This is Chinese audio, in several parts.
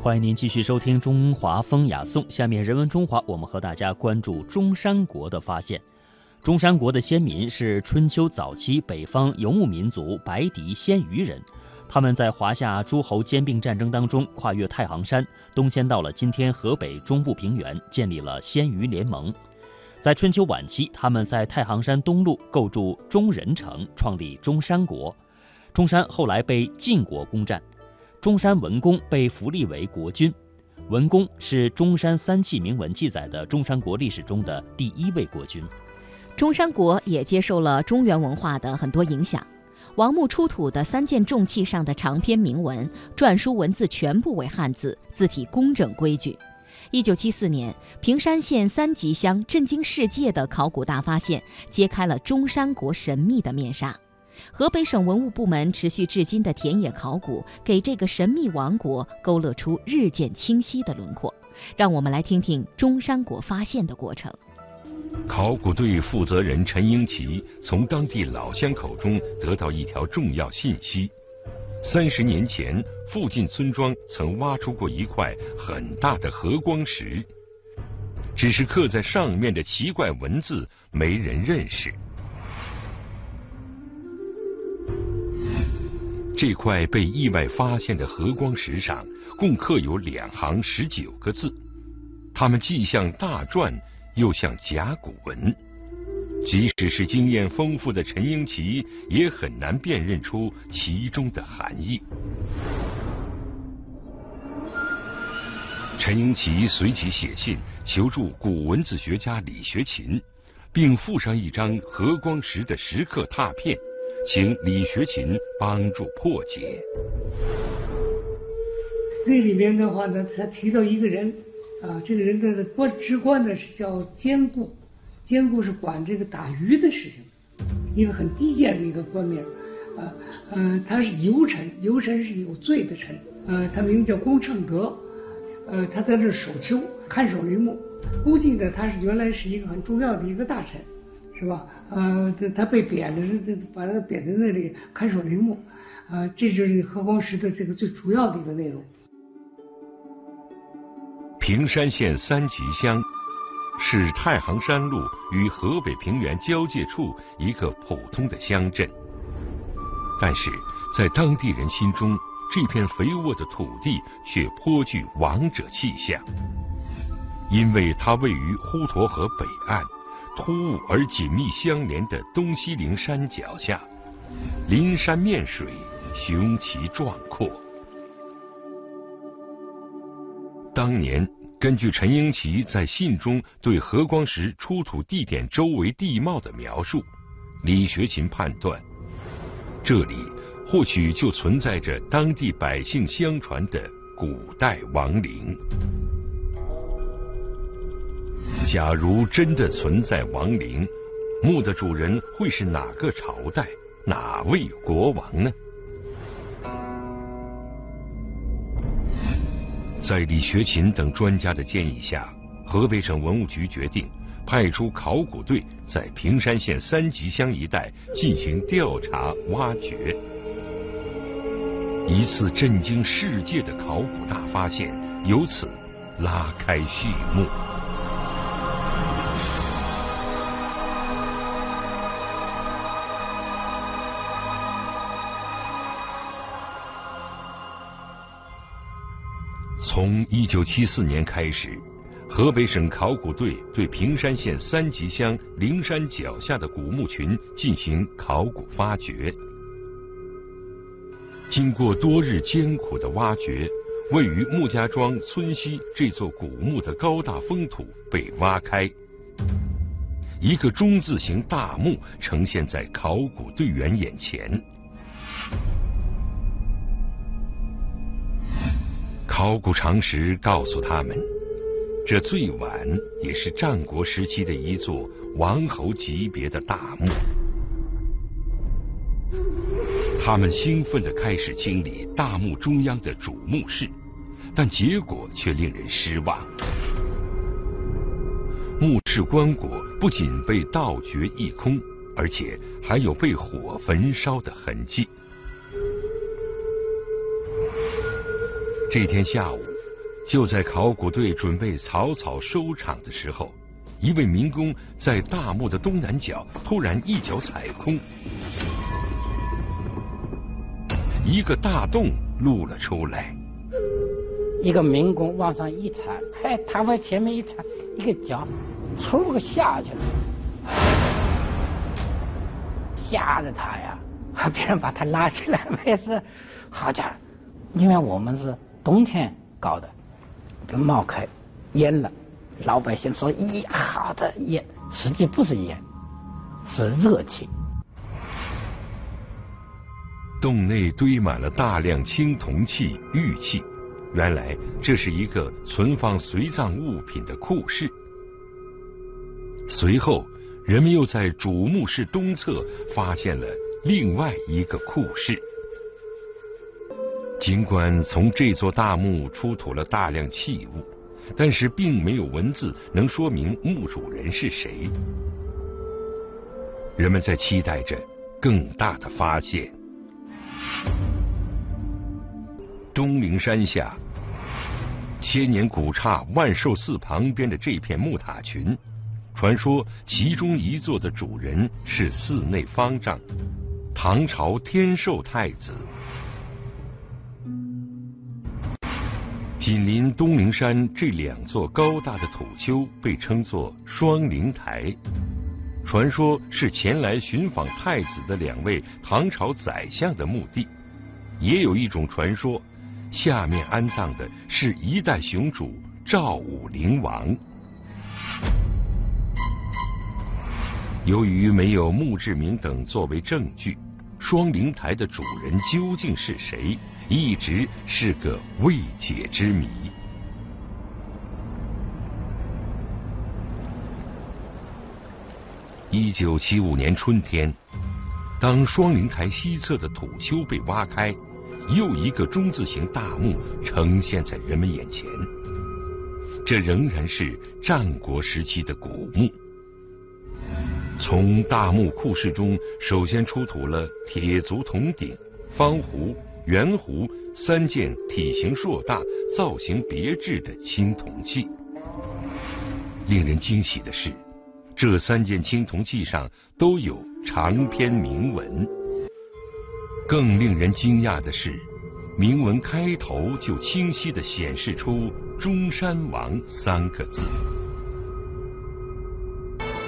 欢迎您继续收听《中华风雅颂》。下面人文中华，我们和大家关注中山国的发现。中山国的先民是春秋早期北方游牧民族白狄鲜于人，他们在华夏诸侯兼并战争当中跨越太行山，东迁到了今天河北中部平原，建立了鲜于联盟。在春秋晚期，他们在太行山东麓构筑中人城，创立中山国。中山后来被晋国攻占，中山文公被扶立为国君。文公是中山三器铭文记载的中山国历史中的第一位国君。中山国也接受了中原文化的很多影响。王墓出土的三件重器上的长篇铭文、篆书文字全部为汉字，字体工整规矩。一九七四年，平山县三吉乡震惊世界的考古大发现，揭开了中山国神秘的面纱。河北省文物部门持续至今的田野考古，给这个神秘王国勾勒出日渐清晰的轮廓。让我们来听听中山国发现的过程。考古队负责人陈英奇从当地老乡口中得到一条重要信息：三十年前。附近村庄曾挖出过一块很大的和光石，只是刻在上面的奇怪文字没人认识。这块被意外发现的和光石上共刻有两行十九个字，它们既像大篆，又像甲骨文。即使是经验丰富的陈英奇，也很难辨认出其中的含义。陈英奇随即写信求助古文字学家李学勤，并附上一张和光石的石刻拓片，请李学勤帮助破解。那里面的话呢，他提到一个人，啊，这个人的官职官呢是叫监固，监固是管这个打鱼的事情，一个很低贱的一个官名，啊，嗯，他是游臣，游臣是有罪的臣，呃，他名叫龚称德。呃，他在这守丘看守陵墓，估计呢他是原来是一个很重要的一个大臣，是吧？呃，他他被贬了，这把他贬在那里看守陵墓，啊，这就是何光石的这个最主要的一个内容。平山县三吉乡是太行山路与河北平原交界处一个普通的乡镇，但是在当地人心中。这片肥沃的土地却颇具王者气象，因为它位于滹沱河北岸，突兀而紧密相连的东西陵山脚下，灵山面水，雄奇壮阔。当年，根据陈英奇在信中对何光石出土地点周围地貌的描述，李学勤判断，这里。或许就存在着当地百姓相传的古代亡灵。假如真的存在亡灵，墓的主人会是哪个朝代、哪位国王呢？在李学勤等专家的建议下，河北省文物局决定派出考古队在平山县三吉乡一带进行调查挖掘。一次震惊世界的考古大发现由此拉开序幕。从一九七四年开始，河北省考古队对平山县三吉乡灵山脚下的古墓群进行考古发掘。经过多日艰苦的挖掘，位于穆家庄村西这座古墓的高大封土被挖开，一个中字形大墓呈现在考古队员眼前。考古常识告诉他们，这最晚也是战国时期的一座王侯级别的大墓。他们兴奋地开始清理大墓中央的主墓室，但结果却令人失望。墓室棺椁不仅被盗掘一空，而且还有被火焚烧的痕迹。这天下午，就在考古队准备草草收场的时候，一位民工在大墓的东南角突然一脚踩空，一个大洞露了出来。一个民工往上一踩，哎，他往前面一踩，一个脚，嗖个下去了，吓得他呀！别人把他拉起来没事，好家伙，因为我们是冬天搞的，冒开烟了，老百姓说咦，好的烟，实际不是烟，是热气。洞内堆满了大量青铜器、玉器。原来这是一个存放随葬物品的库室。随后，人们又在主墓室东侧发现了另外一个库室。尽管从这座大墓出土了大量器物，但是并没有文字能说明墓主人是谁。人们在期待着更大的发现。东陵山下，千年古刹万寿寺旁边的这片木塔群，传说其中一座的主人是寺内方丈，唐朝天寿太子。紧邻东陵山这两座高大的土丘被称作双灵台，传说是前来寻访太子的两位唐朝宰相的墓地。也有一种传说。下面安葬的是一代雄主赵武灵王。由于没有墓志铭等作为证据，双灵台的主人究竟是谁，一直是个未解之谜。一九七五年春天，当双灵台西侧的土丘被挖开。又一个中字形大墓呈现在人们眼前，这仍然是战国时期的古墓。从大墓库室中，首先出土了铁足铜鼎、方壶、圆壶三件体型硕大、造型别致的青铜器。令人惊喜的是，这三件青铜器上都有长篇铭文。更令人惊讶的是，铭文开头就清晰地显示出“中山王”三个字。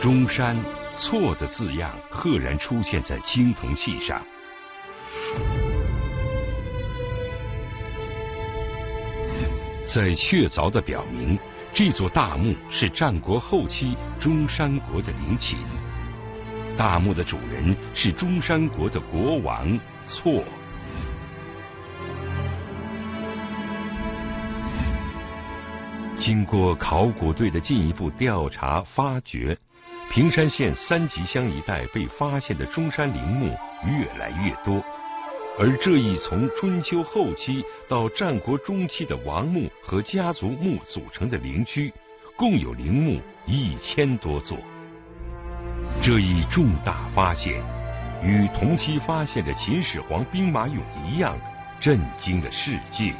中山错的字样赫然出现在青铜器上，在确凿地表明这座大墓是战国后期中山国的陵寝。大墓的主人是中山国的国王错。经过考古队的进一步调查发掘，平山县三吉乡一带被发现的中山陵墓越来越多，而这一从春秋后期到战国中期的王墓和家族墓组成的陵区，共有陵墓一千多座。这一重大发现，与同期发现的秦始皇兵马俑一样，震惊了世界。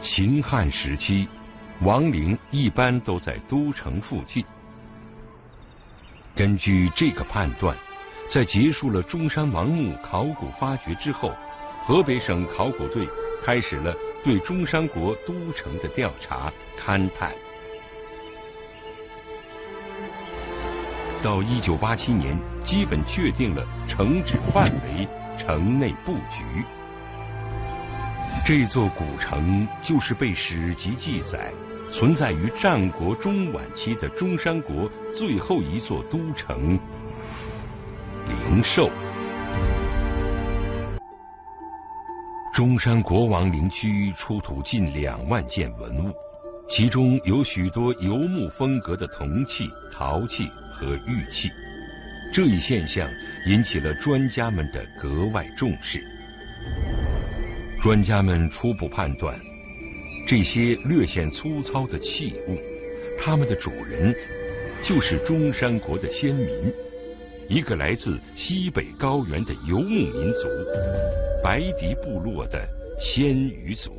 秦汉时期，王陵一般都在都城附近。根据这个判断，在结束了中山王墓考古发掘之后，河北省考古队开始了对中山国都城的调查勘探。到一九八七年，基本确定了城址范围、城内布局。这座古城就是被史籍记载存在于战国中晚期的中山国最后一座都城——灵寿。中山国王陵区出土近两万件文物，其中有许多游牧风格的铜器、陶器。和玉器，这一现象引起了专家们的格外重视。专家们初步判断，这些略显粗糙的器物，它们的主人就是中山国的先民，一个来自西北高原的游牧民族——白狄部落的鲜鱼族。